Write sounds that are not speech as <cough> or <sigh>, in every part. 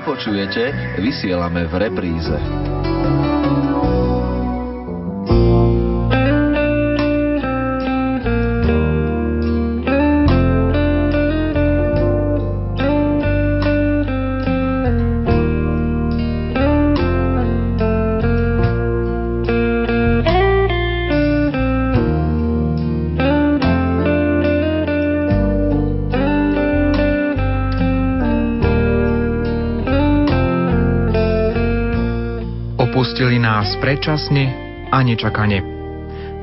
počujete, vysielame v repríze. Predčasne a nečakane.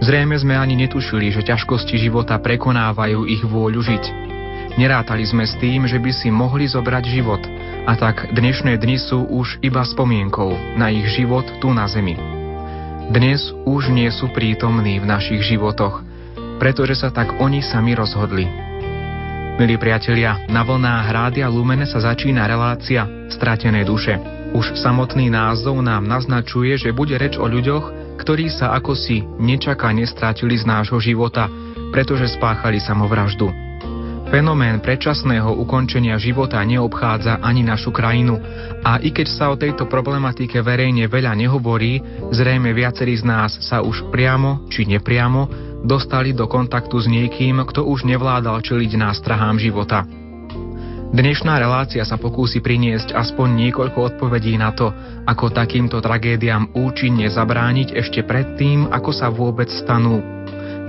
Zrejme sme ani netušili, že ťažkosti života prekonávajú ich vôľu žiť. Nerátali sme s tým, že by si mohli zobrať život, a tak dnešné dni sú už iba spomienkou na ich život tu na zemi. Dnes už nie sú prítomní v našich životoch, pretože sa tak oni sami rozhodli. Milí priatelia, na vlnách Rádia Lumene sa začína relácia Stratené duše. Už samotný názov nám naznačuje, že bude reč o ľuďoch, ktorí sa ako si nečakane strátili z nášho života, pretože spáchali samovraždu. Fenomén predčasného ukončenia života neobchádza ani našu krajinu a i keď sa o tejto problematike verejne veľa nehovorí, zrejme viacerí z nás sa už priamo či nepriamo dostali do kontaktu s niekým, kto už nevládal čeliť nástrahám života. Dnešná relácia sa pokúsi priniesť aspoň niekoľko odpovedí na to, ako takýmto tragédiám účinne zabrániť ešte predtým, ako sa vôbec stanú.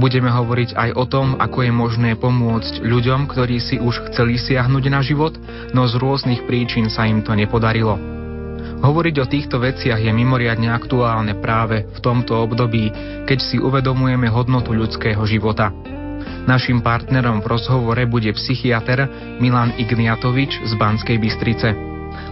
Budeme hovoriť aj o tom, ako je možné pomôcť ľuďom, ktorí si už chceli siahnuť na život, no z rôznych príčin sa im to nepodarilo. Hovoriť o týchto veciach je mimoriadne aktuálne práve v tomto období, keď si uvedomujeme hodnotu ľudského života. Našim partnerom v rozhovore bude psychiatr Milan Igniatovič z Banskej Bystrice.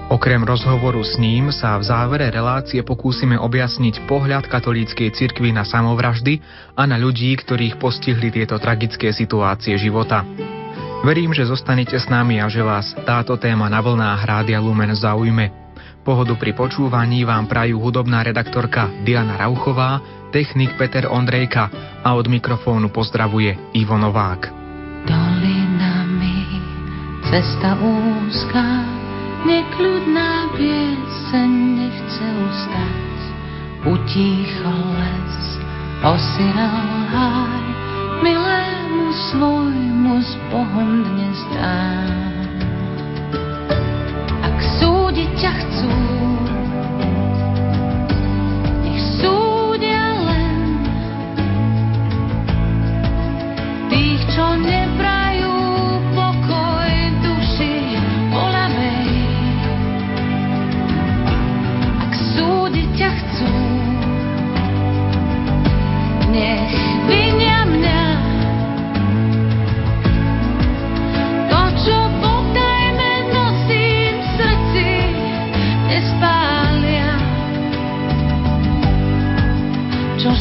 Okrem rozhovoru s ním sa v závere relácie pokúsime objasniť pohľad katolíckej cirkvi na samovraždy a na ľudí, ktorých postihli tieto tragické situácie života. Verím, že zostanete s nami a že vás táto téma na vlnách Rádia Lumen zaujme. Pohodu pri počúvaní vám prajú hudobná redaktorka Diana Rauchová technik Peter Ondrejka a od mikrofónu pozdravuje Ivo Novák. Dolinami cesta úzka, nekľudná pieseň nechce ustať. Utíchol les, osiral háj, milému svojmu s Bohom dnes dám. Ak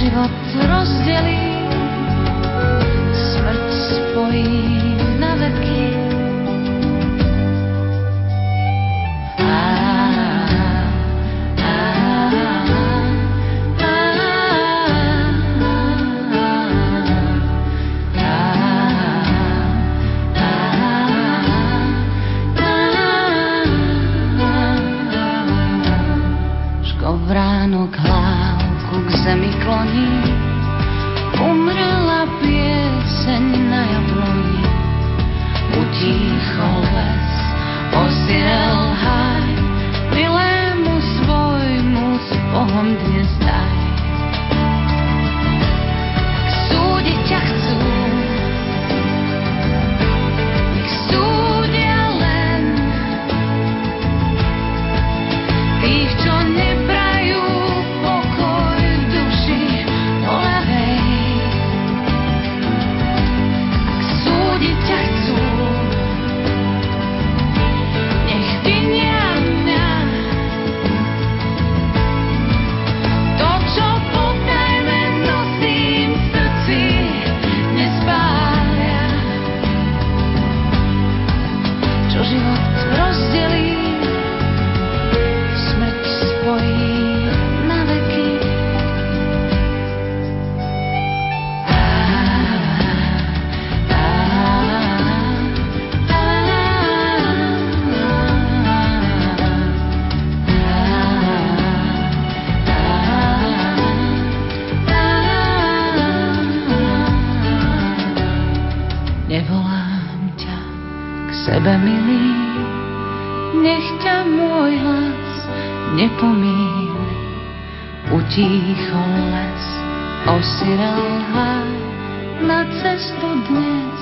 život rozdelí, smrť spojí. Súdiť ťa chcú, sebe milý, nech ťa môj hlas nepomíli. Utícho les, osirel háj, na cestu dnes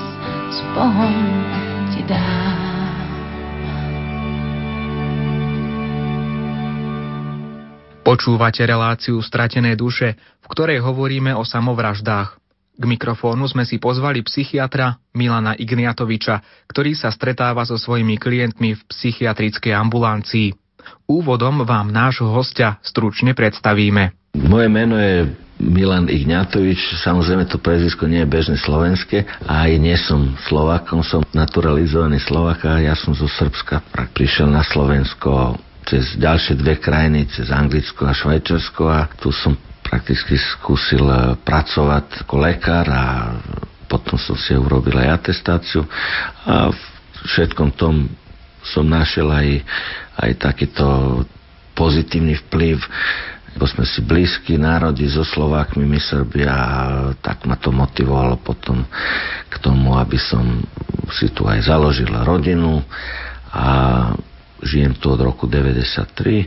s Bohom ti dám. Počúvate reláciu Stratené duše, v ktorej hovoríme o samovraždách. K mikrofónu sme si pozvali psychiatra Milana Igniatoviča, ktorý sa stretáva so svojimi klientmi v psychiatrickej ambulancii. Úvodom vám nášho hostia stručne predstavíme. Moje meno je Milan Igňatovič, samozrejme to prezvisko nie je bežné slovenské a aj nie som Slovakom, som naturalizovaný Slovaka, ja som zo Srbska, prišiel na Slovensko cez ďalšie dve krajiny, cez Anglicko a Švajčarsko a tu som prakticky skúsil eh, pracovať ako lekár a potom som si urobil aj atestáciu. A v všetkom tom som našiel aj, aj takýto pozitívny vplyv lebo sme si blízki národi so Slovákmi, my Srbia, tak ma to motivovalo potom k tomu, aby som si tu aj založil rodinu. A Žijem tu od roku 93,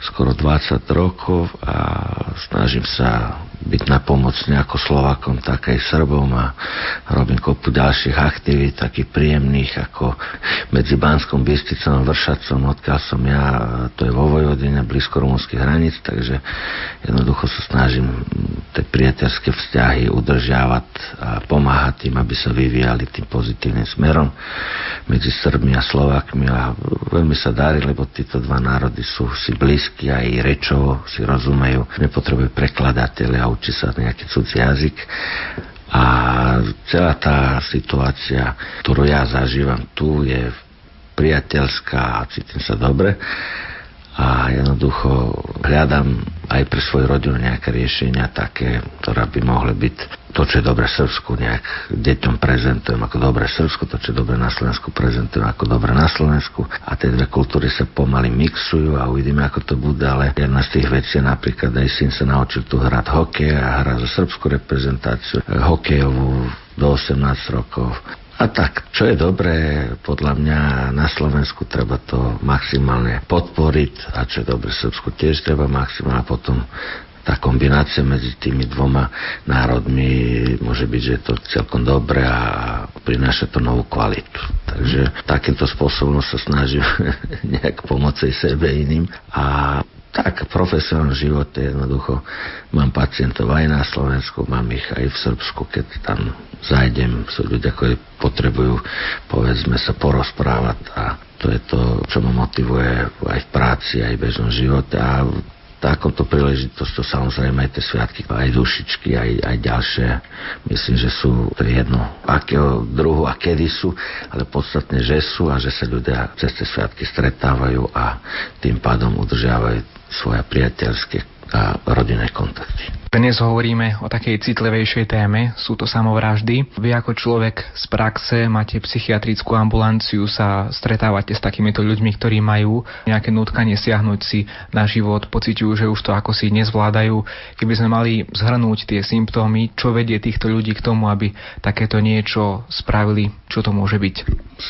skoro 20 rokov a snažím sa byť pomoc nejako Slovakom, tak aj Srbom a robím kopu ďalších aktivít, takých príjemných, ako medzi Banskom, Bysticom a Vršacom, odkiaľ som ja, to je vo Vojvodine, blízko rumunských hraníc, takže jednoducho sa snažím tie priateľské vzťahy udržiavať a pomáhať tým, aby sa vyvíjali tým pozitívnym smerom medzi Srbmi a Slovakmi a veľmi sa darí, lebo títo dva národy sú si blízki aj rečovo si rozumejú, nepotrebujú prekladateľe a učí sa nejaký cudzí jazyk. A celá tá situácia, ktorú ja zažívam tu, je priateľská a cítim sa dobre a jednoducho hľadám aj pre svoju rodinu nejaké riešenia také, ktoré by mohli byť to, čo je dobre Srbsku, nejak deťom prezentujem ako dobre Srbsku, to, čo je dobre na Slovensku, prezentujem ako dobre na Slovensku. A tie dve kultúry sa pomaly mixujú a uvidíme, ako to bude, ale jedna z tých vecí je napríklad aj syn sa naučil tu hrať hokej a hrá za srbskú reprezentáciu hokejovú do 18 rokov a tak, čo je dobré, podľa mňa na Slovensku treba to maximálne podporiť a čo je dobré Srbsku tiež treba maximálne potom tá kombinácia medzi tými dvoma národmi môže byť, že je to celkom dobré a prináša to novú kvalitu. Takže takýmto spôsobom sa snažím <laughs> nejak pomôcť sebe iným a tak v profesionálnom živote jednoducho mám pacientov aj na Slovensku, mám ich aj v Srbsku, keď tam zajdem, sú ľudia, ktorí potrebujú povedzme sa porozprávať a to je to, čo ma motivuje aj v práci, aj v bežnom živote a takomto príležitosťou samozrejme aj tie sviatky, aj dušičky, aj, aj ďalšie. Myslím, že sú to jedno, akého druhu a kedy sú, ale podstatne, že sú a že sa ľudia cez tie sviatky stretávajú a tým pádom udržiavajú svoje priateľské a rodinné kontakty. Dnes hovoríme o takej citlivejšej téme, sú to samovraždy. Vy ako človek z praxe máte psychiatrickú ambulanciu, sa stretávate s takýmito ľuďmi, ktorí majú nejaké nutkanie siahnuť si na život, pociťujú, že už to ako si nezvládajú. Keby sme mali zhrnúť tie symptómy, čo vedie týchto ľudí k tomu, aby takéto niečo spravili, čo to môže byť?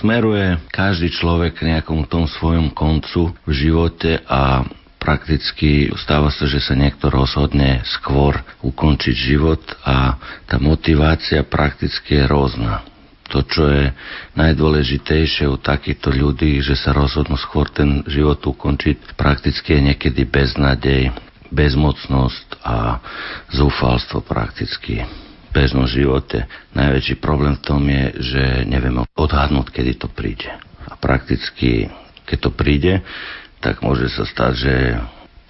Smeruje každý človek k nejakom tom svojom koncu v živote a prakticky stáva sa, že sa niekto rozhodne skôr ukončiť život a tá motivácia prakticky je rôzna. To, čo je najdôležitejšie u takýchto ľudí, že sa rozhodnú skôr ten život ukončiť, prakticky je niekedy beznadej, bezmocnosť a zúfalstvo prakticky bežnom živote. Najväčší problém v tom je, že nevieme odhadnúť, kedy to príde. A prakticky, keď to príde, tak môže sa stať, že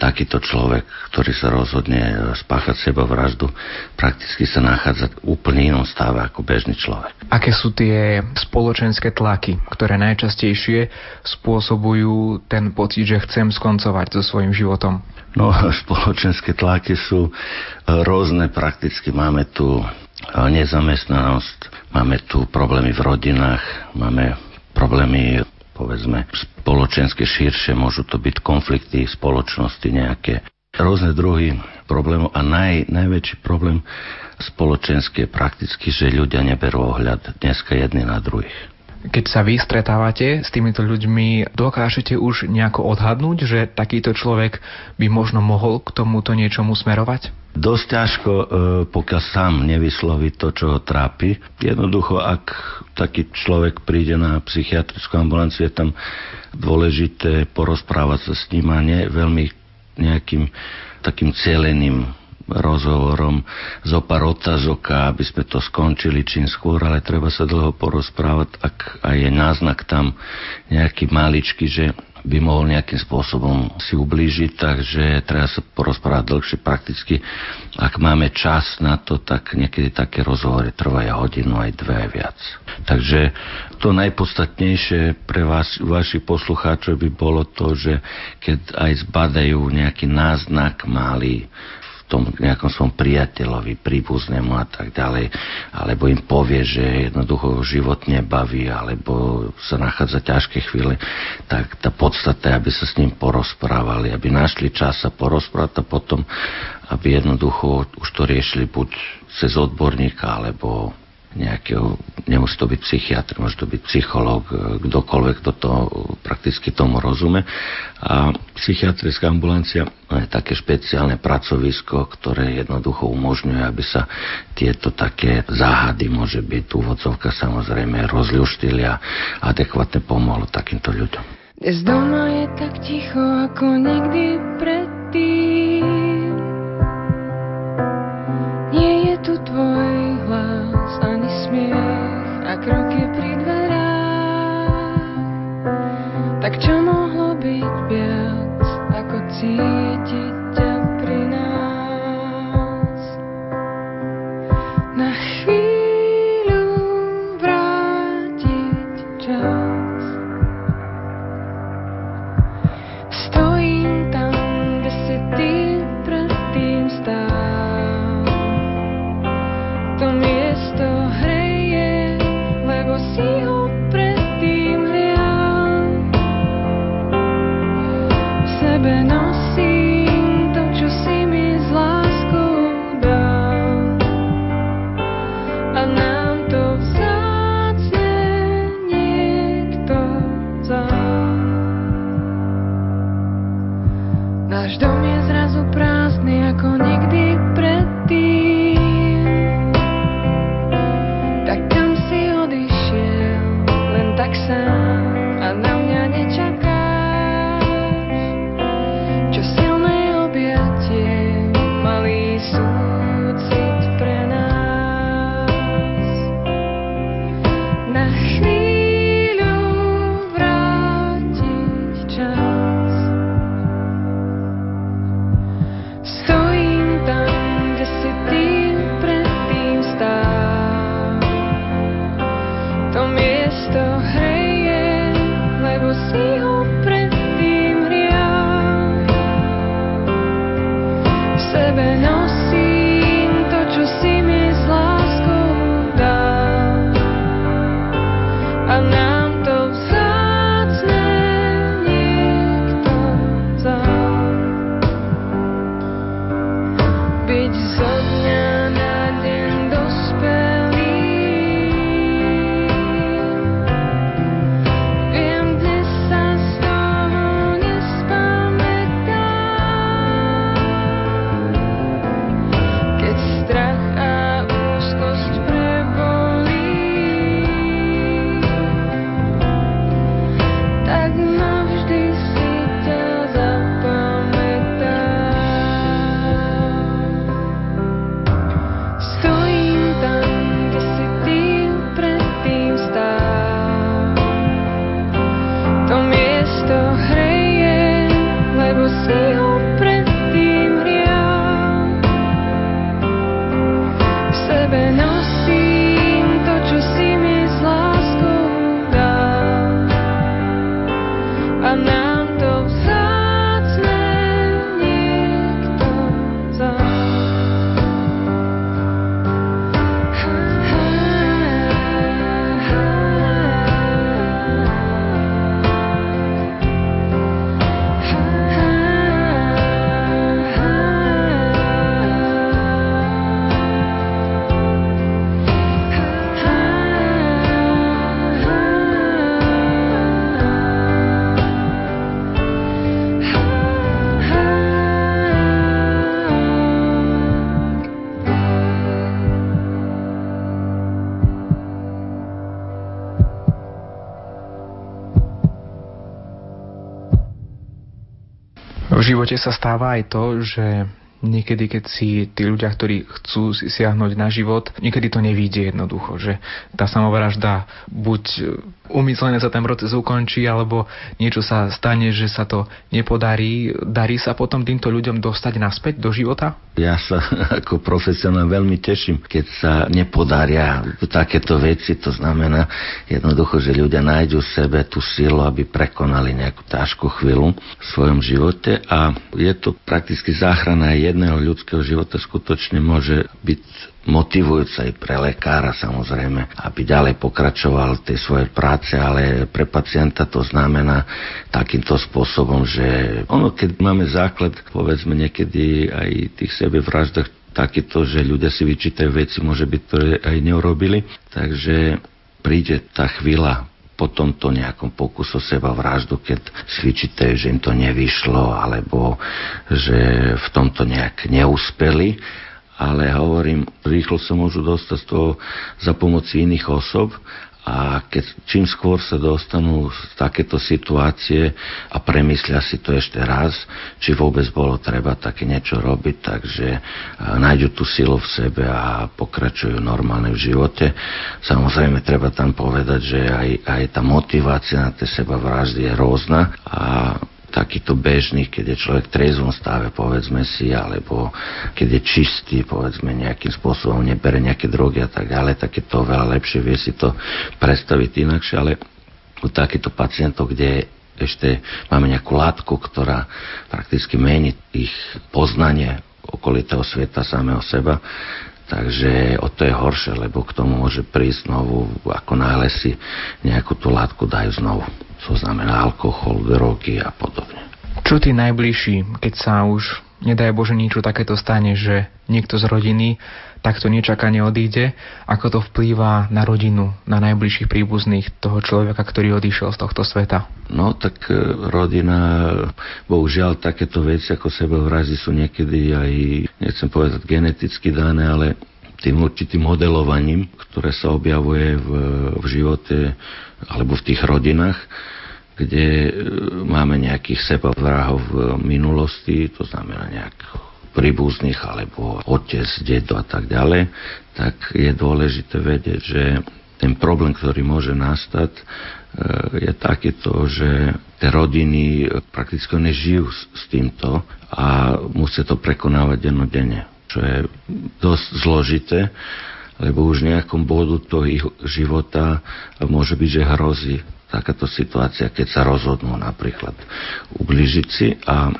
takýto človek, ktorý sa rozhodne spáchať seba vraždu, prakticky sa nachádza v úplne inom stave ako bežný človek. Aké sú tie spoločenské tlaky, ktoré najčastejšie spôsobujú ten pocit, že chcem skoncovať so svojím životom? No, <laughs> spoločenské tlaky sú e, rôzne. Prakticky máme tu e, nezamestnanosť, máme tu problémy v rodinách, máme problémy povedzme spoločenské širšie, môžu to byť konflikty v spoločnosti nejaké, rôzne druhy problémov a naj, najväčší problém spoločenský je prakticky, že ľudia neberú ohľad dneska jedni na druhých. Keď sa vy stretávate s týmito ľuďmi, dokážete už nejako odhadnúť, že takýto človek by možno mohol k tomuto niečomu smerovať? Dosť ťažko, e, pokiaľ sám nevysloví to, čo ho trápi. Jednoducho, ak taký človek príde na psychiatrickú ambulanciu, je tam dôležité porozprávať sa s ním a nie veľmi nejakým takým celeným rozhovorom zo pár otázok, aby sme to skončili čím skôr, ale treba sa dlho porozprávať, ak aj je náznak tam nejaký maličky, že by mohol nejakým spôsobom si ublížiť, takže treba sa porozprávať dlhšie prakticky. Ak máme čas na to, tak niekedy také rozhovory trvajú hodinu, aj dve, aj viac. Takže to najpodstatnejšie pre vás, vaši poslucháčov by bolo to, že keď aj zbadajú nejaký náznak malý tom nejakom svom priateľovi, príbuznému a tak ďalej, alebo im povie, že jednoducho život nebaví, alebo sa nachádza ťažké chvíle, tak tá podstata je, aby sa s ním porozprávali, aby našli čas sa porozprávať a potom, aby jednoducho už to riešili buď cez odborníka, alebo nejakého, nemusí to byť psychiatr, môže to byť psychológ, kdokoľvek, kto to prakticky tomu rozume. A psychiatrická ambulancia je také špeciálne pracovisko, ktoré jednoducho umožňuje, aby sa tieto také záhady, môže byť úvodzovka samozrejme, rozľuštili a adekvátne pomohlo takýmto ľuďom. Z doma je tak ticho ako nikdy predtým. Nie je Tak čo mohlo byť viac ako cítiť A stáva aj to, že niekedy, keď si tí ľudia, ktorí chcú si siahnuť na život, niekedy to nevíde jednoducho, že tá samovražda buď umyslene sa ten proces ukončí, alebo niečo sa stane, že sa to nepodarí. Darí sa potom týmto ľuďom dostať naspäť do života? Ja sa <laughs> ako profesionál veľmi teším, keď sa nepodaria takéto veci. To znamená jednoducho, že ľudia nájdu v sebe tú silu, aby prekonali nejakú ťažkú chvíľu v svojom živote a je to prakticky záchrana jedného ľudského života skutočne môže byť motivujúce aj pre lekára samozrejme, aby ďalej pokračoval tej svojej práce, ale pre pacienta to znamená takýmto spôsobom, že ono, keď máme základ, povedzme niekedy aj tých sebevraždách, takýto, že ľudia si vyčítajú veci, môže byť, ktoré aj neurobili, takže príde tá chvíľa po tomto nejakom pokusu seba vraždu, keď si vyčítajú, že im to nevyšlo, alebo že v tomto nejak neúspeli ale hovorím, rýchlo sa môžu dostať z toho za pomoci iných osob a keď čím skôr sa dostanú z takéto situácie a premyslia si to ešte raz, či vôbec bolo treba také niečo robiť, takže nájdu tú silu v sebe a pokračujú normálne v živote. Samozrejme, treba tam povedať, že aj, aj tá motivácia na tie seba vraždy je rôzna a takýto bežný, keď je človek v trezvom stave, povedzme si, alebo keď je čistý, povedzme, nejakým spôsobom nebere nejaké drogy a tak ďalej, tak je to veľa lepšie, vie si to predstaviť inakšie, ale u takýchto pacientov, kde ešte máme nejakú látku, ktorá prakticky mení ich poznanie okolitého sveta samého seba, Takže o to je horšie, lebo k tomu môže prísť znovu, ako náhle si nejakú tú látku dajú znovu. To znamená alkohol, drogy a podobne. Čo tí najbližší, keď sa už, nedaj Bože, niečo takéto stane, že niekto z rodiny takto nečakane odíde, ako to vplýva na rodinu, na najbližších príbuzných toho človeka, ktorý odišiel z tohto sveta? No tak e, rodina, bohužiaľ takéto veci ako sebevrazy sú niekedy aj, nechcem povedať geneticky dané, ale tým určitým modelovaním, ktoré sa objavuje v, v živote alebo v tých rodinách, kde e, máme nejakých sebavrahov v minulosti, to znamená nejak príbuzných alebo otec, dedo a tak ďalej, tak je dôležité vedieť, že ten problém, ktorý môže nastať, e, je takýto, že tie rodiny prakticky nežijú s týmto a musia to prekonávať dennodenne, čo je dosť zložité, lebo už v nejakom bodu toho ich života môže byť, že hrozí takáto situácia, keď sa rozhodnú napríklad ubližiť si a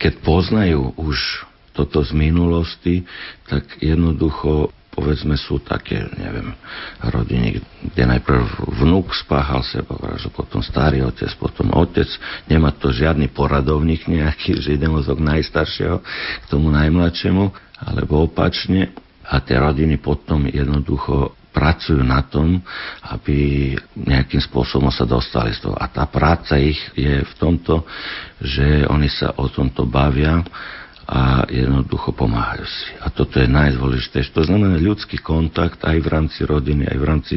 keď poznajú už toto z minulosti, tak jednoducho povedzme sú také, neviem, rodiny, kde najprv vnúk spáchal seba vraždu, potom starý otec, potom otec, nemá to žiadny poradovník nejaký, že ide mozog najstaršieho k tomu najmladšiemu, alebo opačne. A tie rodiny potom jednoducho pracujú na tom, aby nejakým spôsobom sa dostali z toho. A tá práca ich je v tomto, že oni sa o tomto bavia, a jednoducho pomáhajú si. A toto je najdôležitejšie. To znamená ľudský kontakt aj v rámci rodiny, aj v rámci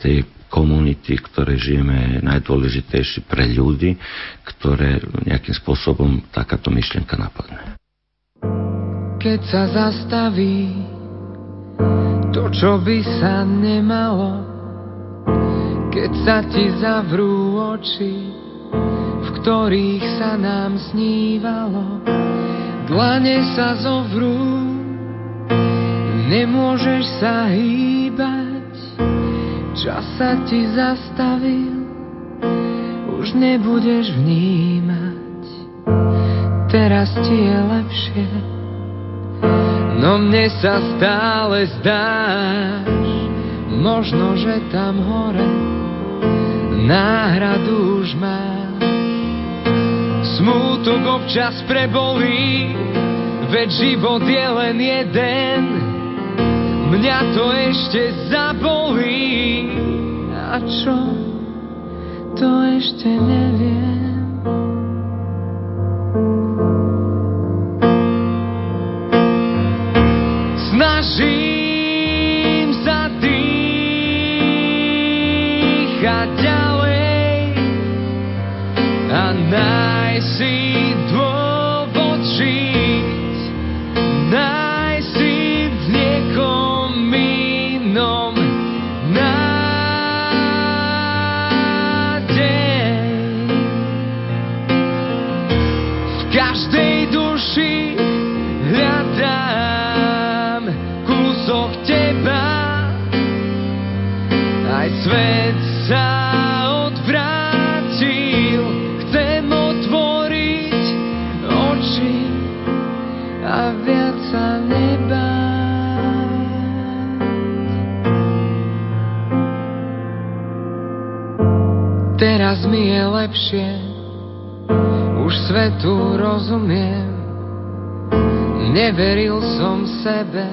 tej komunity, ktoré žijeme, je najdôležitejší pre ľudí, ktoré nejakým spôsobom takáto myšlienka napadne. Keď sa zastaví to, čo by sa nemalo, keď sa ti zavrú oči, v ktorých sa nám snívalo, Dlane sa zovrú, nemôžeš sa hýbať, čas sa ti zastavil, už nebudeš vnímať, teraz ti je lepšie, no mne sa stále zdáš, možno, že tam hore náhradu už máš. Smútok občas prebolí, veď život je len jeden. Mňa to ešte zabolí. A čo? To ešte neviem. Ďalej a nájsť si lepšie, už svetu rozumiem. Neveril som sebe,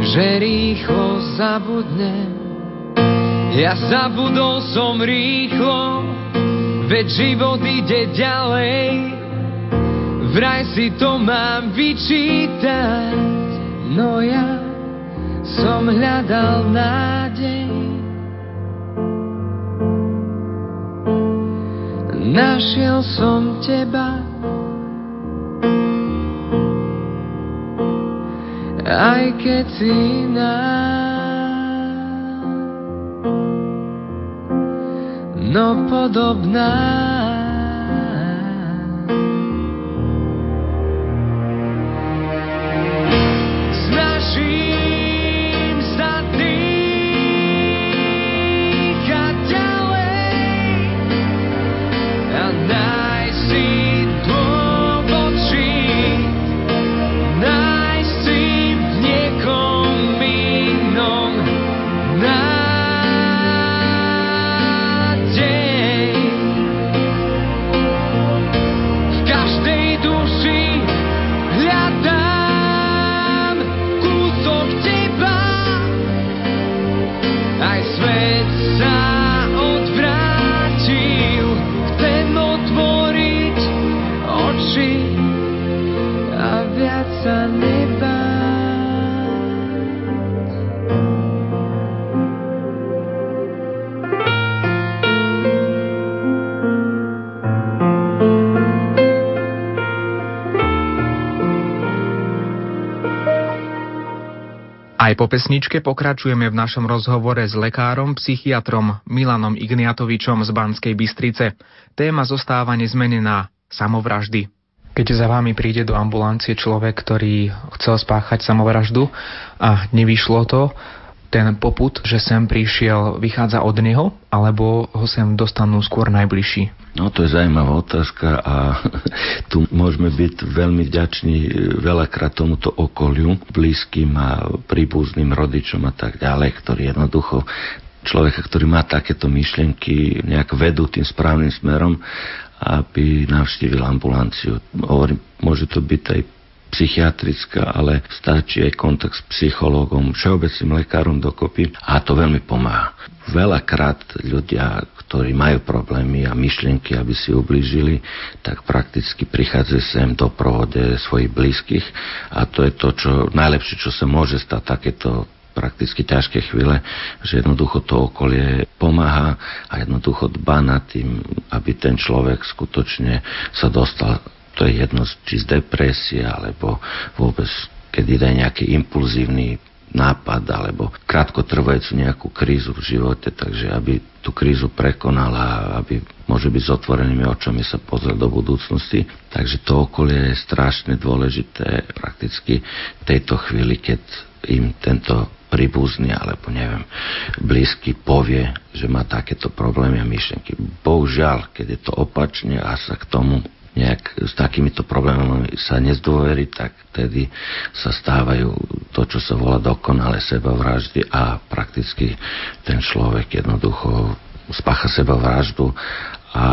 že rýchlo zabudnem. Ja zabudol som rýchlo, veď život ide ďalej. Vraj si to mám vyčítať, no ja som hľadal nádej. Našiel som teba, aj keď si iná. No podobná. Aj po pesničke pokračujeme v našom rozhovore s lekárom, psychiatrom Milanom Igniatovičom z Banskej Bystrice. Téma zostáva nezmenená samovraždy. Keď za vami príde do ambulancie človek, ktorý chcel spáchať samovraždu a nevyšlo to, ten poput, že sem prišiel, vychádza od neho, alebo ho sem dostanú skôr najbližší? No to je zaujímavá otázka a <laughs> tu môžeme byť veľmi vďační e, veľakrát tomuto okoliu, blízkym a príbuzným rodičom a tak ďalej, ktorí jednoducho človeka, ktorý má takéto myšlienky, nejak vedú tým správnym smerom, aby navštívil ambulanciu. Hovorím, môže to byť aj psychiatrická, ale stačí aj kontakt s psychológom, všeobecným lekárom dokopy a to veľmi pomáha. Veľakrát ľudia, ktorí majú problémy a myšlienky, aby si ublížili, tak prakticky prichádzajú sem do provode svojich blízkych a to je to, čo najlepšie, čo sa môže stať takéto prakticky ťažké chvíle, že jednoducho to okolie pomáha a jednoducho dba nad tým, aby ten človek skutočne sa dostal to je jedno, či z depresie, alebo vôbec, keď ide nejaký impulzívny nápad, alebo krátkotrvajúcu nejakú krízu v živote, takže aby tú krízu prekonala, aby môže byť s otvorenými očami sa pozrieť do budúcnosti. Takže to okolie je strašne dôležité prakticky v tejto chvíli, keď im tento príbuzný alebo neviem, blízky povie, že má takéto problémy a myšlenky. Bohužiaľ, keď je to opačne a sa k tomu nejak s takýmito problémami sa nezdôveri, tak vtedy sa stávajú to, čo sa volá dokonale sebavraždy a prakticky ten človek jednoducho spácha sebavraždu a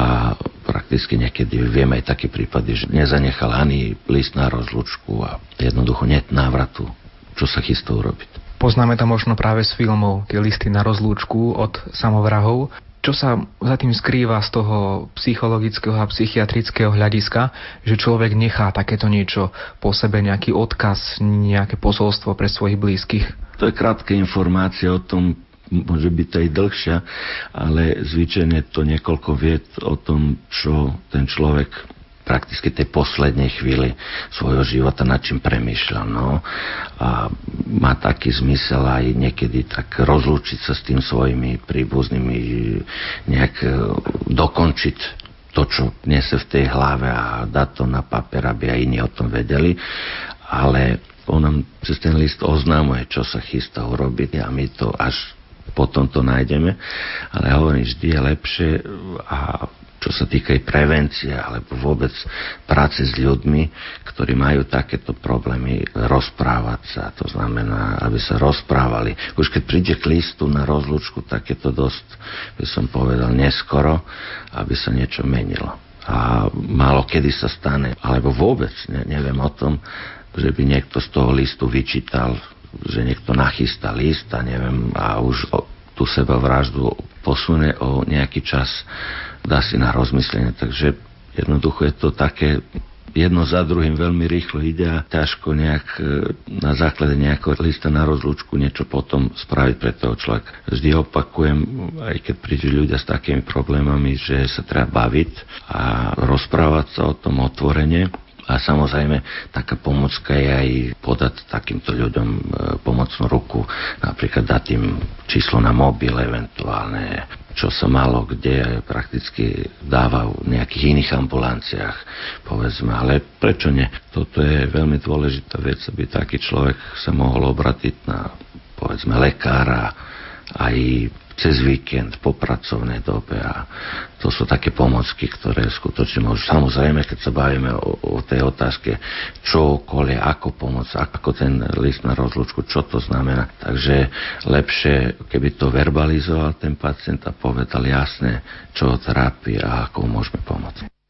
prakticky niekedy vieme aj také prípady, že nezanechal ani list na rozlučku a jednoducho net návratu, čo sa chystá urobiť. Poznáme to možno práve z filmov, tie listy na rozlúčku od samovrahov. Čo sa za tým skrýva z toho psychologického a psychiatrického hľadiska, že človek nechá takéto niečo po sebe, nejaký odkaz, nejaké posolstvo pre svojich blízkych? To je krátka informácia o tom, môže byť aj dlhšia, ale zvyčajne to niekoľko viet o tom, čo ten človek prakticky tej poslednej chvíli svojho života nad čím premýšľal. No. A má taký zmysel aj niekedy tak rozlúčiť sa s tým svojimi príbuznými, nejak e, dokončiť to, čo nese v tej hlave a dať to na papier, aby aj iní o tom vedeli. Ale on nám cez ten list oznámuje, čo sa chystá urobiť a my to až potom to nájdeme. Ale hovorím, vždy je lepšie a čo sa týka aj prevencie alebo vôbec práce s ľuďmi, ktorí majú takéto problémy, rozprávať sa. To znamená, aby sa rozprávali. Už keď príde k listu na rozlúčku, tak je to dosť, by som povedal, neskoro, aby sa niečo menilo. A málo kedy sa stane, alebo vôbec ne, neviem o tom, že by niekto z toho listu vyčítal, že niekto nachystá list a neviem, a už tú sebavraždu posune o nejaký čas, dá si na rozmyslenie. Takže jednoducho je to také jedno za druhým veľmi rýchlo ide a ťažko nejak e, na základe nejakého lista na rozlúčku niečo potom spraviť pre toho človeka. Vždy opakujem, aj keď prídu ľudia s takými problémami, že sa treba baviť a rozprávať sa o tom otvorene a samozrejme, taká pomocka je aj podať takýmto ľuďom e, pomocnú ruku, napríklad dať im číslo na mobil eventuálne, čo sa malo kde prakticky dáva v nejakých iných ambulanciách, povedzme. Ale prečo nie? Toto je veľmi dôležitá vec, aby taký človek sa mohol obratiť na, povedzme, lekára, aj cez víkend, po pracovnej dobe a to sú také pomocky, ktoré skutočne môžu. Samozrejme, keď sa bavíme o, o tej otázke, čo okolie, ako pomôcť, ako ten list na rozlučku, čo to znamená. Takže lepšie, keby to verbalizoval ten pacient a povedal jasne, čo ho trápi a ako môžeme pomôcť.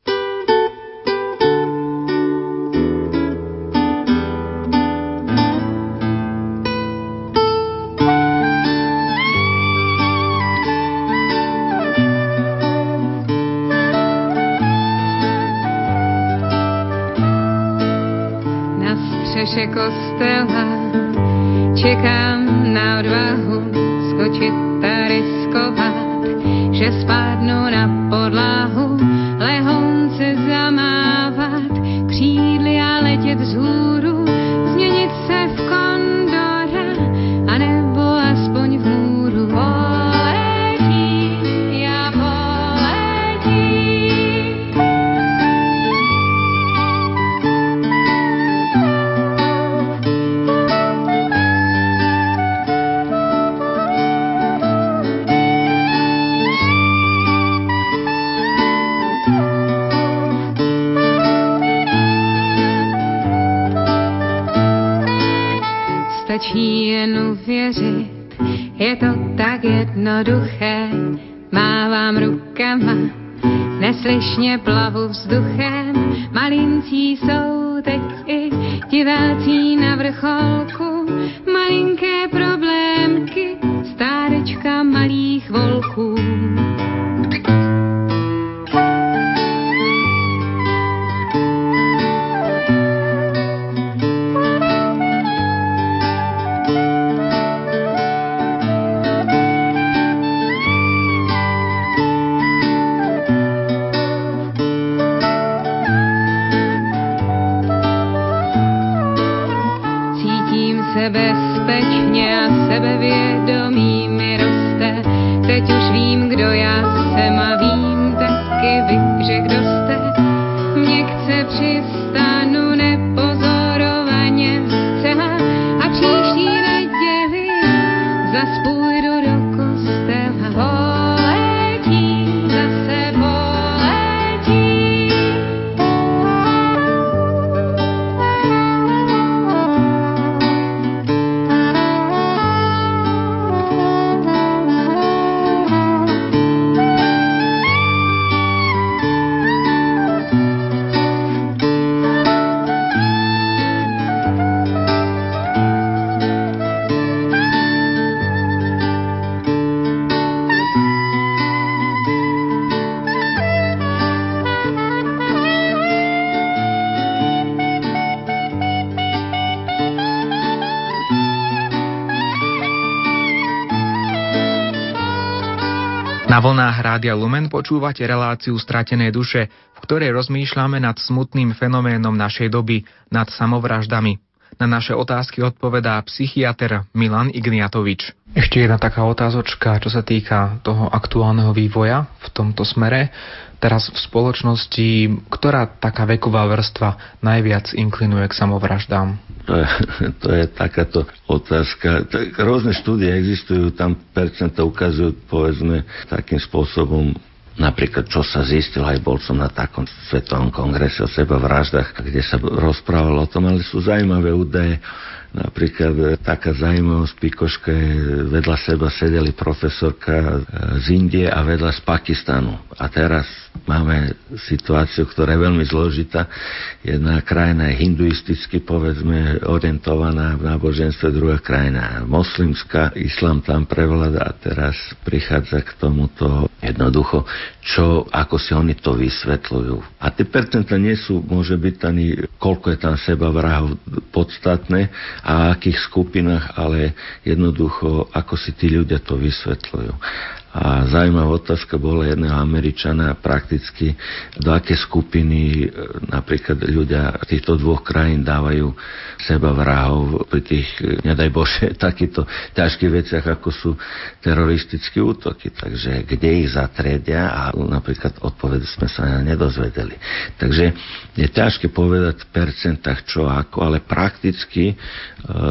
Kostela Rádia Lumen počúvate reláciu Stratené duše, v ktorej rozmýšľame nad smutným fenoménom našej doby, nad samovraždami. Na naše otázky odpovedá psychiatr Milan Igniatovič. Ešte jedna taká otázočka, čo sa týka toho aktuálneho vývoja v tomto smere. Teraz v spoločnosti, ktorá taká veková vrstva najviac inklinuje k samovraždám? To je, <laughs> to je takáto otázka. Tak rôzne štúdie existujú, tam percenta ukazujú, povedzme, takým spôsobom Napríklad, čo sa zistilo, aj bol som na takom svetovom kongrese o seba vraždách, kde sa rozprávalo o tom, ale sú zaujímavé údaje Napríklad e, taká zaujímavosť Pikoške, vedľa seba sedeli profesorka e, z Indie a vedľa z Pakistanu. A teraz máme situáciu, ktorá je veľmi zložitá. Jedna krajina je hinduisticky, povedzme, orientovaná v náboženstve, druhá krajina moslimská, islam tam prevláda a teraz prichádza k tomuto jednoducho, čo, ako si oni to vysvetľujú. A tie percenta nie sú, môže byť ani, koľko je tam seba vrahov podstatné, a akých skupinách, ale jednoducho, ako si tí ľudia to vysvetľujú. A zaujímavá otázka bola jedného Američana prakticky, do aké skupiny e, napríklad ľudia týchto dvoch krajín dávajú seba vrahov pri tých, e, nedaj Bože, <laughs> takýchto ťažkých veciach, ako sú teroristické útoky. Takže kde ich zatredia a napríklad odpovede sme sa nedozvedeli. Takže je ťažké povedať v percentách čo ako, ale prakticky e,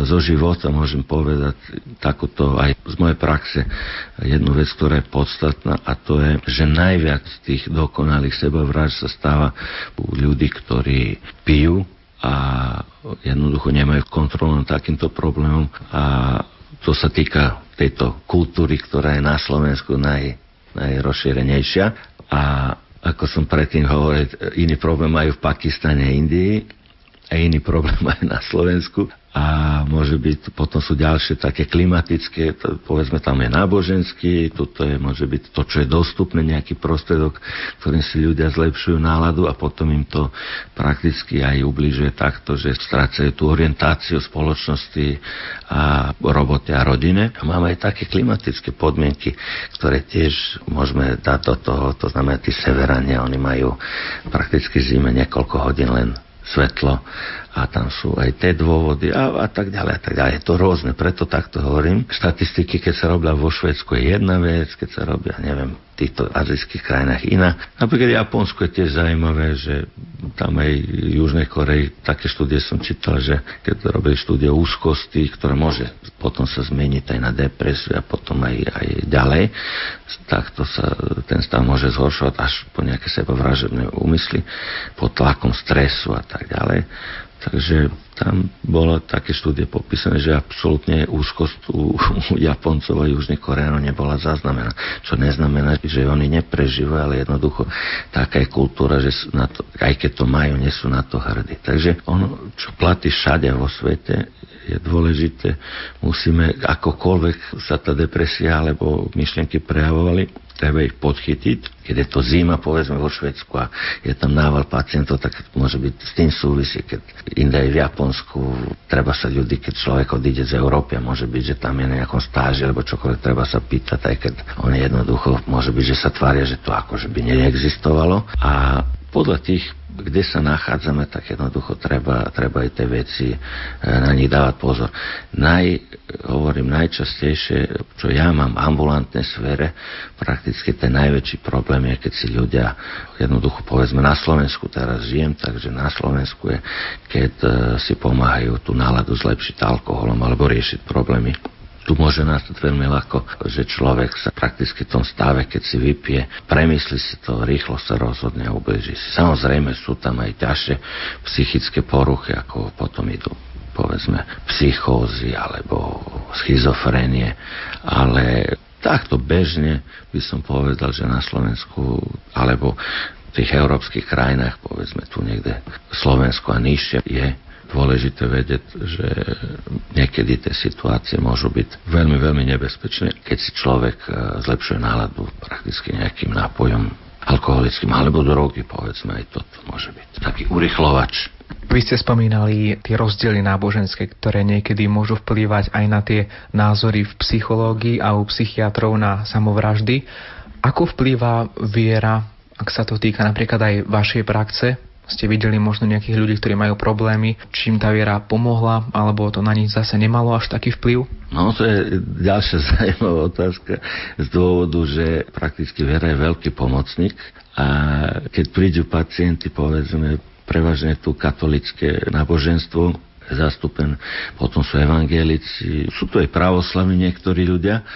zo života môžem povedať takúto aj z mojej praxe jednu vec, ktorá ktorá je podstatná a to je, že najviac tých dokonalých sebavraž sa stáva u ľudí, ktorí pijú a jednoducho nemajú kontrolu nad takýmto problémom. A to sa týka tejto kultúry, ktorá je na Slovensku naj, najrozšírenejšia. A ako som predtým hovoril, iný problém majú v Pakistane a Indii a iný problém <laughs> majú na Slovensku a môže byť, potom sú ďalšie také klimatické, to, povedzme tam je náboženský, toto je, môže byť to, čo je dostupné, nejaký prostredok, ktorým si ľudia zlepšujú náladu a potom im to prakticky aj ubližuje takto, že strácajú tú orientáciu spoločnosti a robote a rodine. A máme aj také klimatické podmienky, ktoré tiež môžeme dať do toho, to znamená tí severania, oni majú prakticky zime niekoľko hodín len svetlo a tam sú aj tie dôvody a, a tak ďalej a tak ďalej. Je to rôzne, preto takto hovorím. Štatistiky, keď sa robia vo Švedsku je jedna vec, keď sa robia, neviem, v týchto azijských krajinách iná. Napríklad Japonsko je tiež zaujímavé, že tam aj v Južnej Koreji také štúdie som čítal, že keď robili štúdie úzkosti, ktoré môže potom sa zmeniť aj na depresiu a potom aj, aj ďalej, takto sa ten stav môže zhoršovať až po nejaké sebavražebné úmysly, pod tlakom stresu a tak ďalej. Takže tam bolo také štúdie popísané, že absolútne úzkosť u, Japoncov a Južných Koreánov nebola zaznamená. Čo neznamená, že oni neprežívajú, ale jednoducho taká je kultúra, že na to, aj keď to majú, nie sú na to hrdí. Takže ono, čo platí všade vo svete, je dôležité. Musíme, akokoľvek sa tá depresia alebo myšlienky prejavovali, treba ich podchytiť. Keď je to zima, povedzme vo Švedsku a je tam nával pacientov, tak môže byť s tým súvisí. Keď inde v Japonsku, treba sa ľudí, keď človek odíde z Európy môže byť, že tam je na nejakom stáži alebo čokoľvek, treba sa pýtať, aj keď on jednoducho môže byť, že sa tvária, že to akože by neexistovalo. A podľa tých kde sa nachádzame, tak jednoducho treba, treba aj tie veci e, na nich dávať pozor. Naj, hovorím najčastejšie, čo ja mám v ambulantnej sfére, prakticky ten najväčší problém je, keď si ľudia, jednoducho povedzme na Slovensku teraz žijem, takže na Slovensku je, keď e, si pomáhajú tú náladu zlepšiť alkoholom alebo riešiť problémy tu môže nastať veľmi ľahko, že človek sa prakticky v tom stave, keď si vypije, premyslí si to, rýchlo sa rozhodne a ubeží si. Samozrejme sú tam aj ťažšie psychické poruchy, ako potom idú povedzme psychózy alebo schizofrenie, ale takto bežne by som povedal, že na Slovensku alebo v tých európskych krajinách, povedzme tu niekde Slovensko a nižšie je dôležité vedieť, že niekedy tie situácie môžu byť veľmi, veľmi nebezpečné, keď si človek e, zlepšuje náladu prakticky nejakým nápojom alkoholickým alebo drogy, povedzme, aj toto môže byť taký urychlovač. Vy ste spomínali tie rozdiely náboženské, ktoré niekedy môžu vplývať aj na tie názory v psychológii a u psychiatrov na samovraždy. Ako vplýva viera, ak sa to týka napríklad aj vašej praxe, ste videli možno nejakých ľudí, ktorí majú problémy, čím tá viera pomohla, alebo to na nich zase nemalo až taký vplyv? No to je ďalšia <laughs> zaujímavá otázka z dôvodu, že prakticky viera je veľký pomocník a keď prídu pacienti, povedzme, prevažne tu katolické náboženstvo, zastúpen, potom sú evangelici, sú tu aj pravoslavní niektorí ľudia,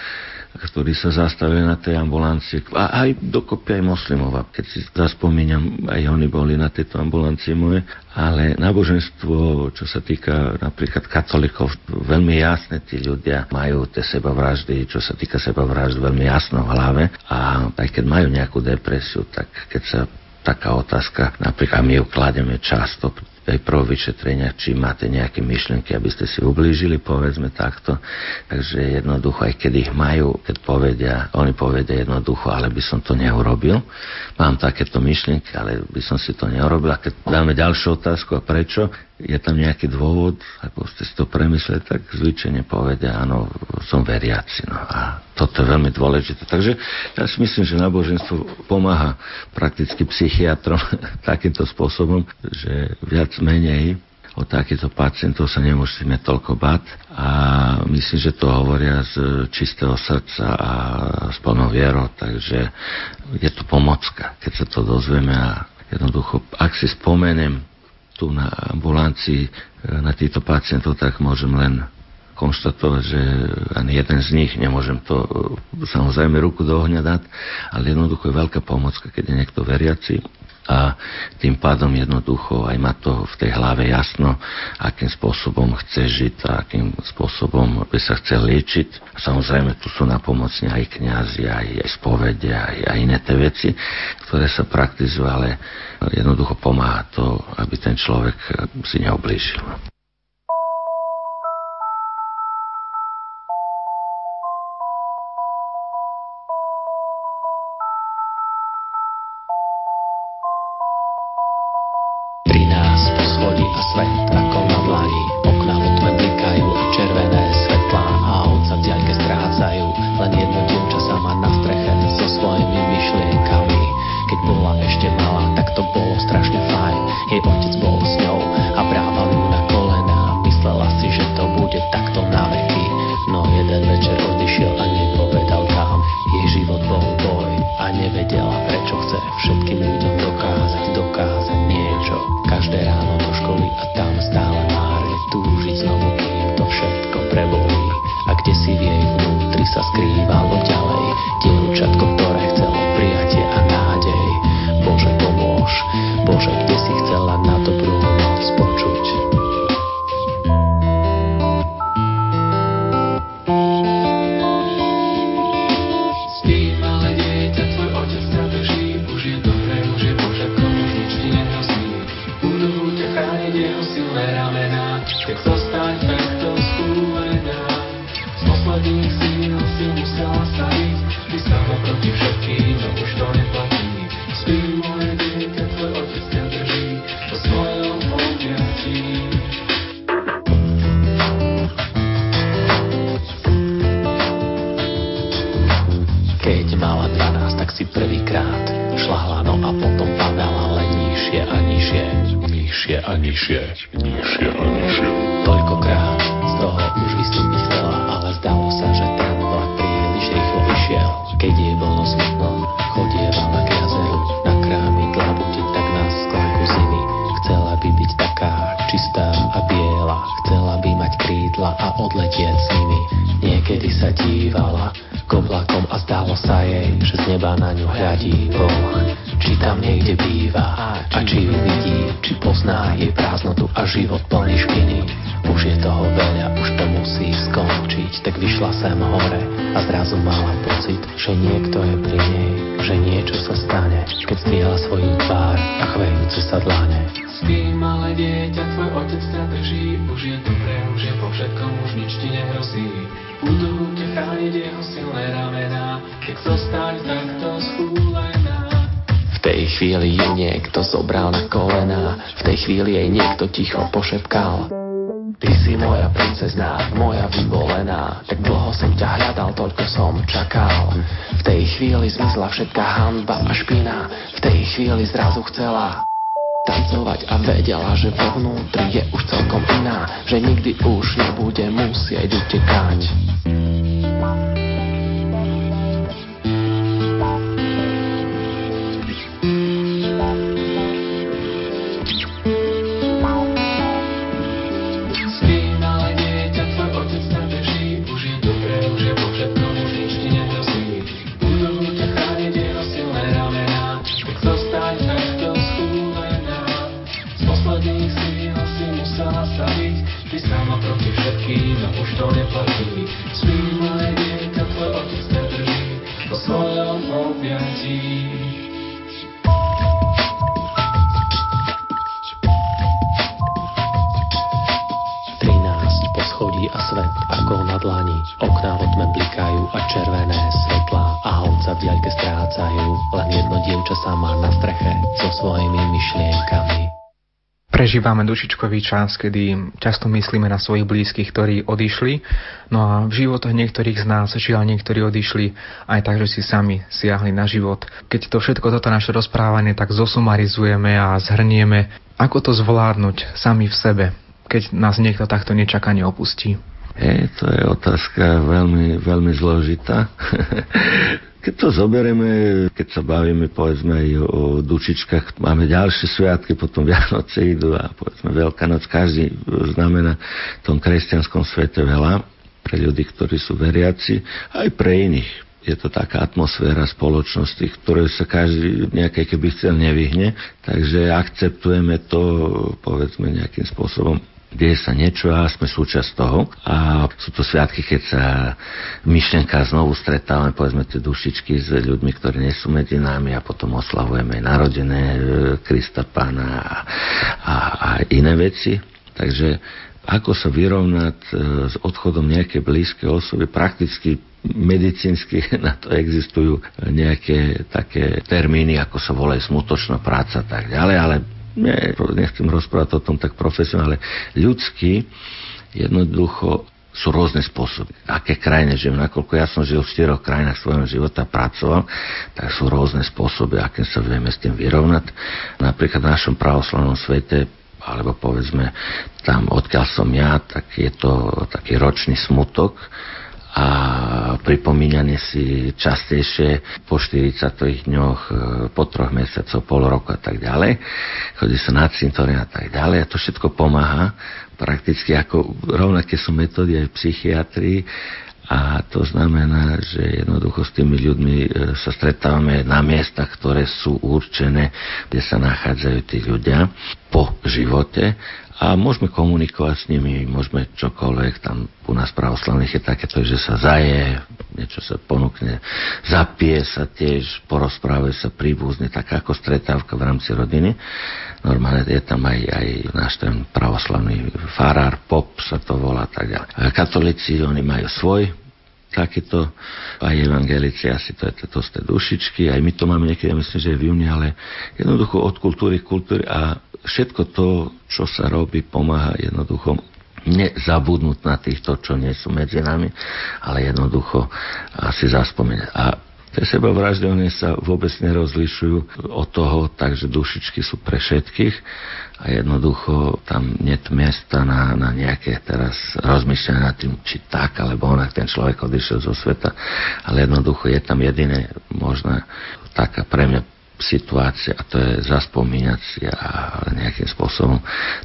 ktorí sa zastavili na tej ambulancii. A aj dokopy aj moslimov. Keď si zaspomínam, aj oni boli na tejto ambulancii moje. Ale náboženstvo, čo sa týka napríklad katolikov, veľmi jasné tí ľudia majú tie sebavraždy, čo sa týka sebavražd, veľmi jasno v hlave. A aj keď majú nejakú depresiu, tak keď sa taká otázka, napríklad my ju klademe často aj pro vyšetrenia, či máte nejaké myšlienky, aby ste si ublížili, povedzme takto. Takže jednoducho, aj keď ich majú, keď povedia, oni povedia jednoducho, ale by som to neurobil. Mám takéto myšlienky, ale by som si to neurobil. A keď dáme ďalšiu otázku, a prečo, je tam nejaký dôvod, ako ste si to premysleli, tak zvyčajne povedia, áno, som veriaci. No. A toto je veľmi dôležité. Takže ja si myslím, že náboženstvo pomáha prakticky psychiatrom <laughs> takýmto spôsobom, že viac menej o takýchto pacientov sa nemusíme toľko bať a myslím, že to hovoria z čistého srdca a s plnou vierou, takže je to pomocka, keď sa to dozvieme a jednoducho, ak si spomeniem tu na ambulancii e, na týchto pacientov, tak môžem len konštatovať, že ani jeden z nich nemôžem to e, samozrejme ruku do ohňa dať, ale jednoducho je veľká pomocka, keď je niekto veriaci a tým pádom jednoducho aj má to v tej hlave jasno, akým spôsobom chce žiť a akým spôsobom by sa chcel liečiť. Samozrejme, tu sú na pomocne aj kňazi, aj, aj spovede, aj, aj iné tie veci, ktoré sa praktizujú, ale jednoducho pomáha to, aby ten človek si neoblížil. tvoju silné ramená, tak zostaň takto skúlená. Z posledných síl si musela sa ísť, ty sama proti všetkým, no už to chvíli Prežívame dušičkový čas, kedy často myslíme na svojich blízkych, ktorí odišli. No a v životoch niektorých z nás, žiaľ niektorí odišli aj tak, že si sami siahli na život. Keď to všetko toto naše rozprávanie tak zosumarizujeme a zhrnieme, ako to zvládnuť sami v sebe, keď nás niekto takto nečakane opustí? E, to je otázka veľmi, veľmi zložitá. <laughs> Keď to zoberieme, keď sa bavíme povedzme aj o dučičkách, máme ďalšie sviatky, potom Vianoce idú a povedzme Veľká noc, každý znamená v tom kresťanskom svete veľa pre ľudí, ktorí sú veriaci, aj pre iných. Je to taká atmosféra spoločnosti, ktoré sa každý nejaké keby chcel nevyhne, takže akceptujeme to povedzme nejakým spôsobom deje sa niečo a sme súčasť toho. A sú to sviatky, keď sa myšlienka znovu stretávame, povedzme tie dušičky s ľuďmi, ktorí nie sú medzi nami a potom oslavujeme narodené e, Krista Pána a, a, a iné veci. Takže ako sa vyrovnať e, s odchodom nejakej blízkej osoby, prakticky medicínsky <laughs> na to existujú nejaké také termíny, ako sa volajú smutočná práca a tak ďalej, ale nie, nechcem rozprávať o tom tak profesionálne, ľudský jednoducho sú rôzne spôsoby. Aké krajine žijem, nakoľko ja som žil v štyroch krajinách svojho života, pracoval, tak sú rôzne spôsoby, aké sa vieme s tým vyrovnať. Napríklad v našom pravoslavnom svete alebo povedzme tam, odkiaľ som ja, tak je to taký ročný smutok, a pripomínanie si častejšie po 40 dňoch, e, po troch mesiacoch, pol roku a tak ďalej. Chodí sa na cintorín a tak ďalej a to všetko pomáha. Prakticky ako rovnaké sú metódy aj v psychiatrii a to znamená, že jednoducho s tými ľuďmi e, sa stretávame na miestach, ktoré sú určené, kde sa nachádzajú tí ľudia po živote a môžeme komunikovať s nimi, môžeme čokoľvek, tam u nás pravoslavných je takéto, že sa zaje, niečo sa ponúkne, zapije sa tiež, porozprávajú sa príbuzne, tak ako stretávka v rámci rodiny. Normálne je tam aj, aj náš ten pravoslavný farár, pop sa to volá, tak ďalej. Katolíci, oni majú svoj takýto, aj evangelici, asi to je to, to dušičky, aj my to máme niekedy, myslím, že je v júni, ale jednoducho od kultúry k kultúry a všetko to, čo sa robí, pomáha jednoducho nezabudnúť na týchto, čo nie sú medzi nami, ale jednoducho asi zaspomínať. A Tie sebavraždy, oni sa vôbec nerozlišujú od toho, takže dušičky sú pre všetkých a jednoducho tam nie je miesta na, na nejaké teraz rozmýšľanie nad tým, či tak alebo onak ten človek odišiel zo sveta, ale jednoducho je tam jediné možná taká pre mňa situácia a to je zaspomínať si a nejakým spôsobom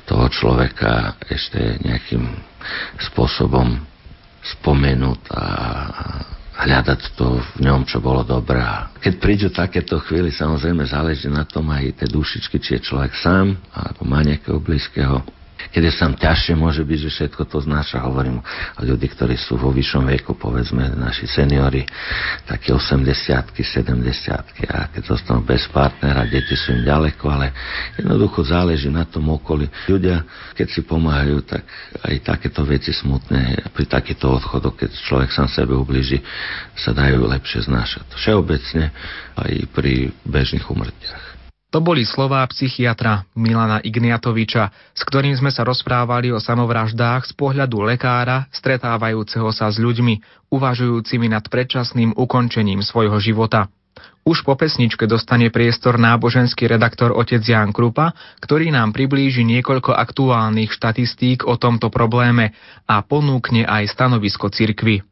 toho človeka ešte nejakým spôsobom spomenúť a hľadať to v ňom, čo bolo dobré. Keď prídu takéto chvíli, samozrejme záleží na tom aj tie dušičky, či je človek sám, alebo má nejakého blízkeho keď je sám ťažšie, môže byť, že všetko to znáša. Hovorím o ľudí, ktorí sú vo vyššom veku, povedzme naši seniory, také 80 70 a keď zostanú bez partnera, deti sú im ďaleko, ale jednoducho záleží na tom okolí. Ľudia, keď si pomáhajú, tak aj takéto veci smutné, pri takýchto odchodoch, keď človek sám sebe ubliží, sa dajú lepšie znášať. Všeobecne aj pri bežných umrtiach. To boli slová psychiatra Milana Igniatoviča, s ktorým sme sa rozprávali o samovraždách z pohľadu lekára, stretávajúceho sa s ľuďmi, uvažujúcimi nad predčasným ukončením svojho života. Už po pesničke dostane priestor náboženský redaktor otec Jan Krupa, ktorý nám priblíži niekoľko aktuálnych štatistík o tomto probléme a ponúkne aj stanovisko cirkvy.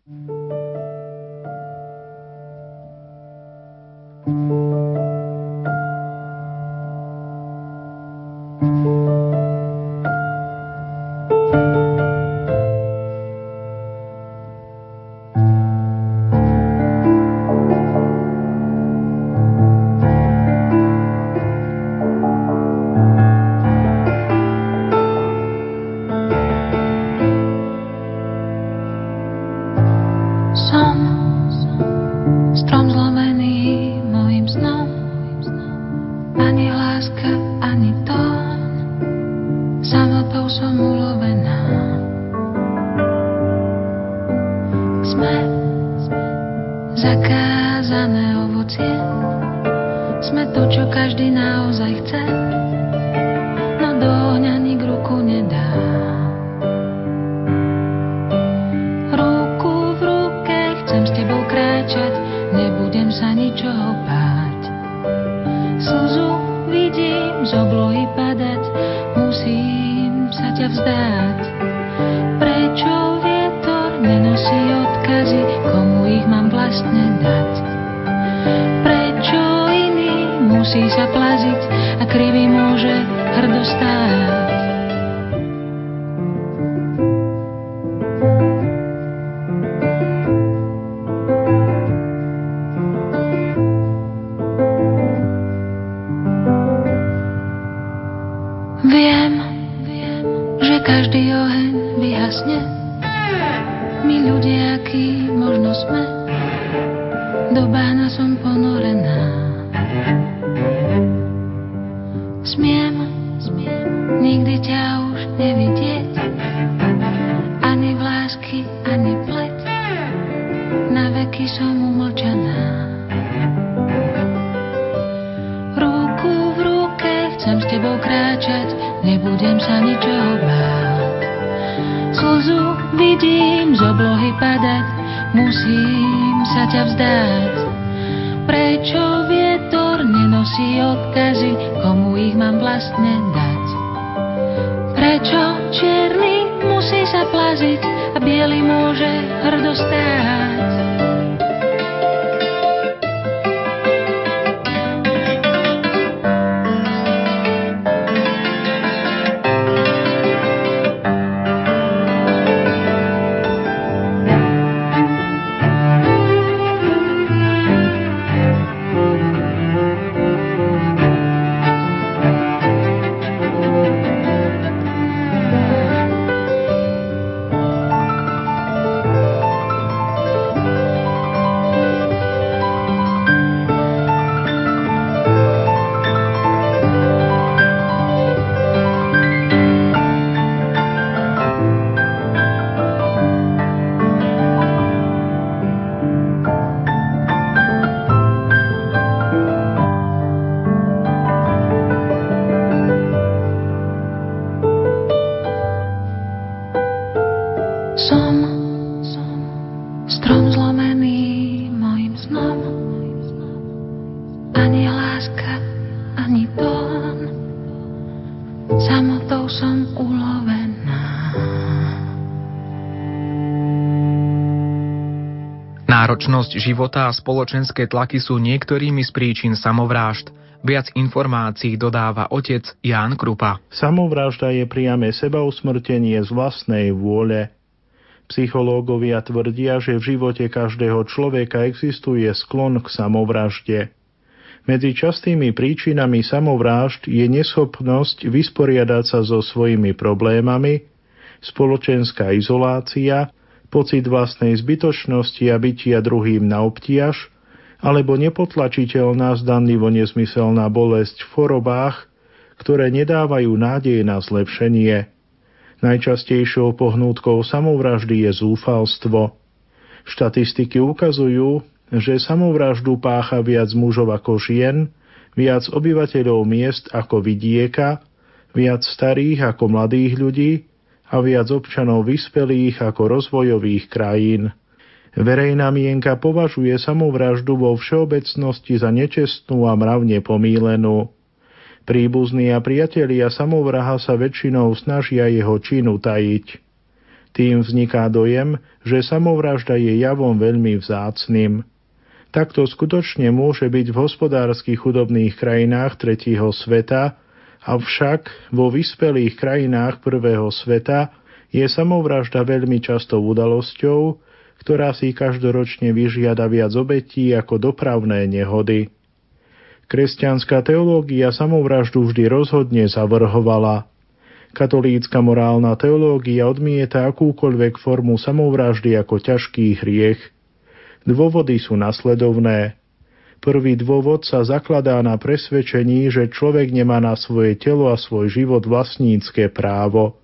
Hrdo Náročnosť života a spoločenské tlaky sú niektorými z príčin samovrážd. Viac informácií dodáva otec Ján Krupa. Samovražda je priame sebausmrtenie z vlastnej vôle. Psychológovia tvrdia, že v živote každého človeka existuje sklon k samovražde. Medzi častými príčinami samovrážd je neschopnosť vysporiadať sa so svojimi problémami, spoločenská izolácia, pocit vlastnej zbytočnosti a bytia druhým na obtiaž, alebo nepotlačiteľná zdanlivo nezmyselná bolesť v chorobách, ktoré nedávajú nádej na zlepšenie. Najčastejšou pohnútkou samovraždy je zúfalstvo. Štatistiky ukazujú, že samovraždu pácha viac mužov ako žien, viac obyvateľov miest ako vidieka, viac starých ako mladých ľudí a viac občanov vyspelých ako rozvojových krajín. Verejná mienka považuje samovraždu vo všeobecnosti za nečestnú a mravne pomílenú. Príbuzní a priatelia samovraha sa väčšinou snažia jeho čin utajiť. Tým vzniká dojem, že samovražda je javom veľmi vzácným. Takto skutočne môže byť v hospodársky chudobných krajinách tretieho sveta, avšak vo vyspelých krajinách prvého sveta je samovražda veľmi častou udalosťou, ktorá si každoročne vyžiada viac obetí ako dopravné nehody. Kresťanská teológia samovraždu vždy rozhodne zavrhovala. Katolícka morálna teológia odmieta akúkoľvek formu samovraždy ako ťažký hriech. Dôvody sú nasledovné. Prvý dôvod sa zakladá na presvedčení, že človek nemá na svoje telo a svoj život vlastnícke právo.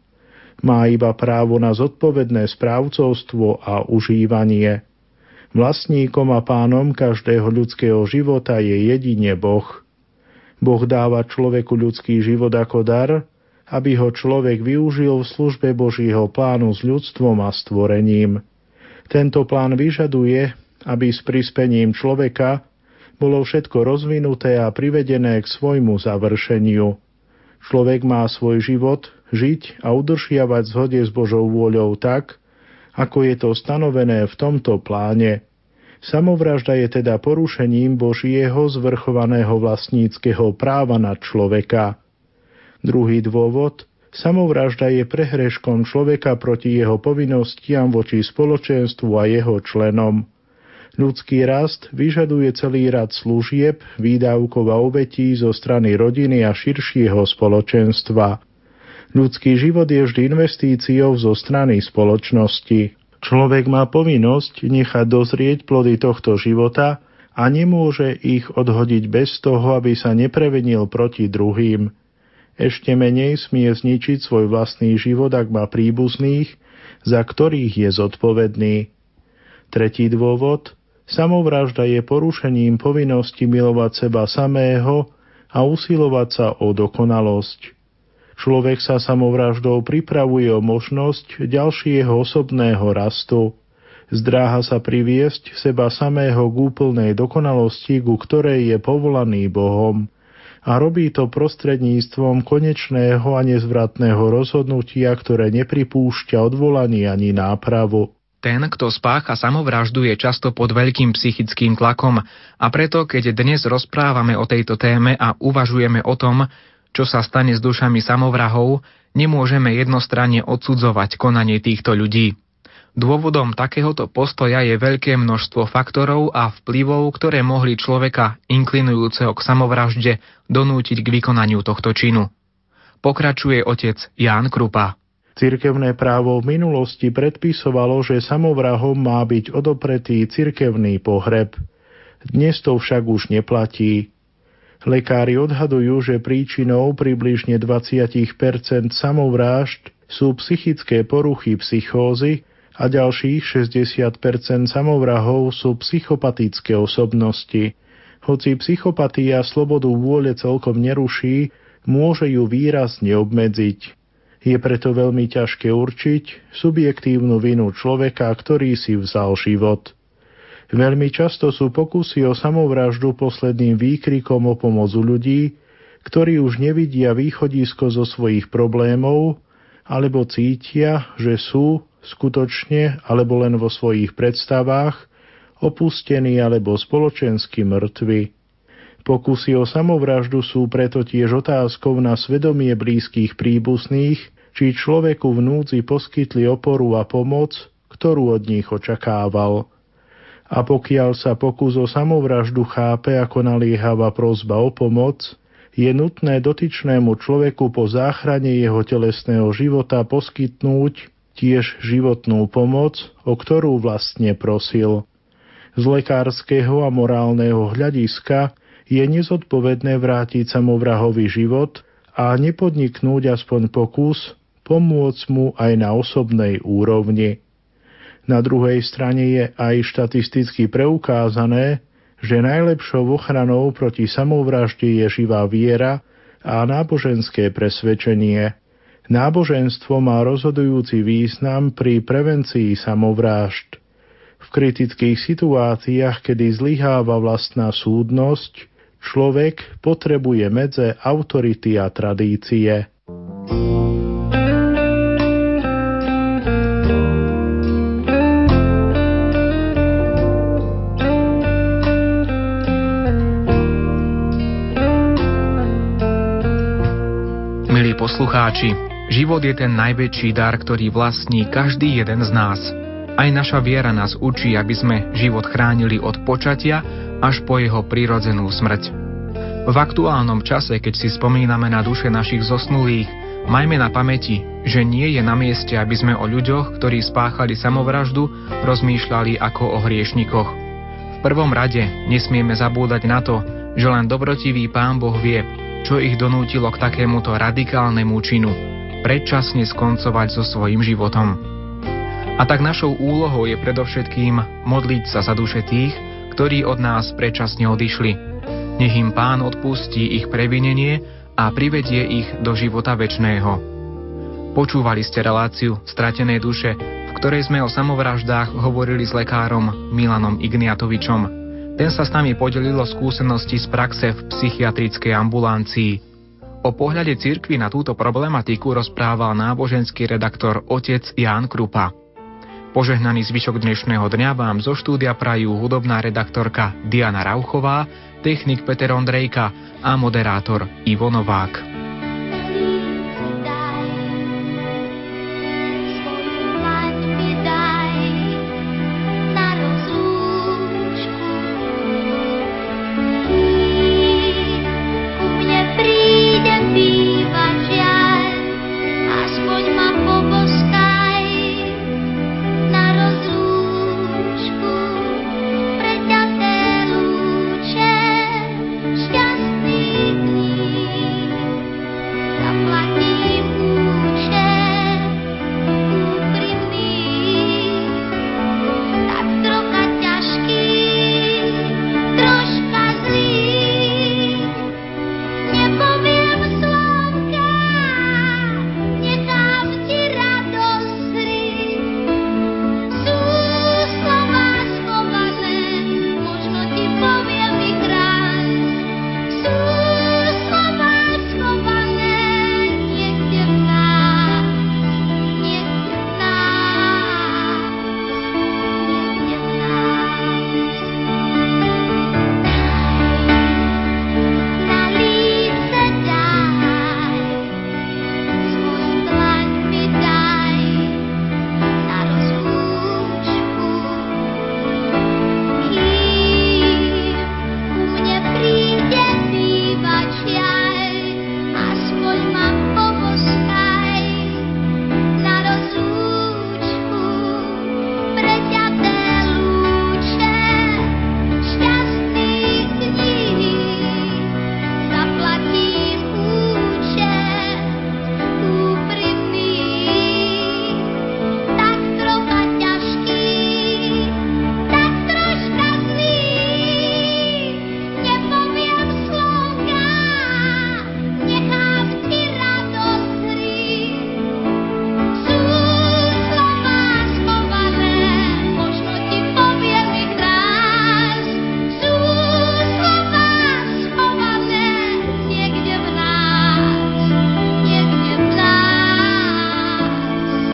Má iba právo na zodpovedné správcovstvo a užívanie. Vlastníkom a pánom každého ľudského života je jedine Boh. Boh dáva človeku ľudský život ako dar, aby ho človek využil v službe Božího plánu s ľudstvom a stvorením. Tento plán vyžaduje, aby s prispením človeka bolo všetko rozvinuté a privedené k svojmu završeniu. Človek má svoj život žiť a udržiavať zhode s Božou vôľou tak, ako je to stanovené v tomto pláne. Samovražda je teda porušením Božieho zvrchovaného vlastníckého práva na človeka. Druhý dôvod Samovražda je prehreškom človeka proti jeho povinnostiam voči spoločenstvu a jeho členom. Ľudský rast vyžaduje celý rad služieb, výdavkov a obetí zo strany rodiny a širšieho spoločenstva. Ľudský život je vždy investíciou zo strany spoločnosti. Človek má povinnosť nechať dozrieť plody tohto života a nemôže ich odhodiť bez toho, aby sa neprevenil proti druhým. Ešte menej smie zničiť svoj vlastný život, ak má príbuzných, za ktorých je zodpovedný. Tretí dôvod – Samovražda je porušením povinnosti milovať seba samého a usilovať sa o dokonalosť. Človek sa samovraždou pripravuje o možnosť ďalšieho osobného rastu. Zdráha sa priviesť seba samého k úplnej dokonalosti, ku ktorej je povolaný Bohom a robí to prostredníctvom konečného a nezvratného rozhodnutia, ktoré nepripúšťa odvolanie ani nápravu. Ten, kto spácha samovraždu, je často pod veľkým psychickým tlakom a preto, keď dnes rozprávame o tejto téme a uvažujeme o tom, čo sa stane s dušami samovrahov, nemôžeme jednostranne odsudzovať konanie týchto ľudí. Dôvodom takéhoto postoja je veľké množstvo faktorov a vplyvov, ktoré mohli človeka inklinujúceho k samovražde donútiť k vykonaniu tohto činu. Pokračuje otec Ján Krupa. Cirkevné právo v minulosti predpisovalo, že samovrahom má byť odopretý cirkevný pohreb. Dnes to však už neplatí. Lekári odhadujú, že príčinou približne 20% samovrážd sú psychické poruchy psychózy a ďalších 60% samovrahov sú psychopatické osobnosti. Hoci psychopatia slobodu vôle celkom neruší, môže ju výrazne obmedziť. Je preto veľmi ťažké určiť subjektívnu vinu človeka, ktorý si vzal život. Veľmi často sú pokusy o samovraždu posledným výkrikom o pomocu ľudí, ktorí už nevidia východisko zo svojich problémov, alebo cítia, že sú skutočne alebo len vo svojich predstavách opustení alebo spoločensky mŕtvi. Pokusy o samovraždu sú preto tiež otázkou na svedomie blízkych príbuzných, či človeku v núdzi poskytli oporu a pomoc, ktorú od nich očakával. A pokiaľ sa pokus o samovraždu chápe ako naliehavá prozba o pomoc, je nutné dotyčnému človeku po záchrane jeho telesného života poskytnúť tiež životnú pomoc, o ktorú vlastne prosil. Z lekárskeho a morálneho hľadiska je nezodpovedné vrátiť samovrahovi život a nepodniknúť aspoň pokus pomôcť mu aj na osobnej úrovni. Na druhej strane je aj štatisticky preukázané, že najlepšou ochranou proti samovražde je živá viera a náboženské presvedčenie. Náboženstvo má rozhodujúci význam pri prevencii samovrážd. V kritických situáciách, kedy zlyháva vlastná súdnosť, človek potrebuje medze autority a tradície. Poslucháči, život je ten najväčší dar, ktorý vlastní každý jeden z nás. Aj naša viera nás učí, aby sme život chránili od počatia až po jeho prirodzenú smrť. V aktuálnom čase, keď si spomíname na duše našich zosnulých, majme na pamäti, že nie je na mieste, aby sme o ľuďoch, ktorí spáchali samovraždu, rozmýšľali ako o hriešnikoch. V prvom rade nesmieme zabúdať na to, že len dobrotivý Pán Boh vie, čo ich donútilo k takémuto radikálnemu činu. predčasne skoncovať so svojim životom. A tak našou úlohou je predovšetkým modliť sa za duše tých, ktorí od nás predčasne odišli. Nech im Pán odpustí ich previnenie a privedie ich do života väčšného. Počúvali ste reláciu Stratené duše, v ktorej sme o samovraždách hovorili s lekárom Milanom Igniatovičom. Ten sa s nami podelil o skúsenosti z praxe v psychiatrickej ambulancii. O pohľade cirkvy na túto problematiku rozprával náboženský redaktor otec Ján Krupa. Požehnaný zvyšok dnešného dňa vám zo štúdia prajú hudobná redaktorka Diana Rauchová, technik Peter Ondrejka a moderátor Ivo Novák.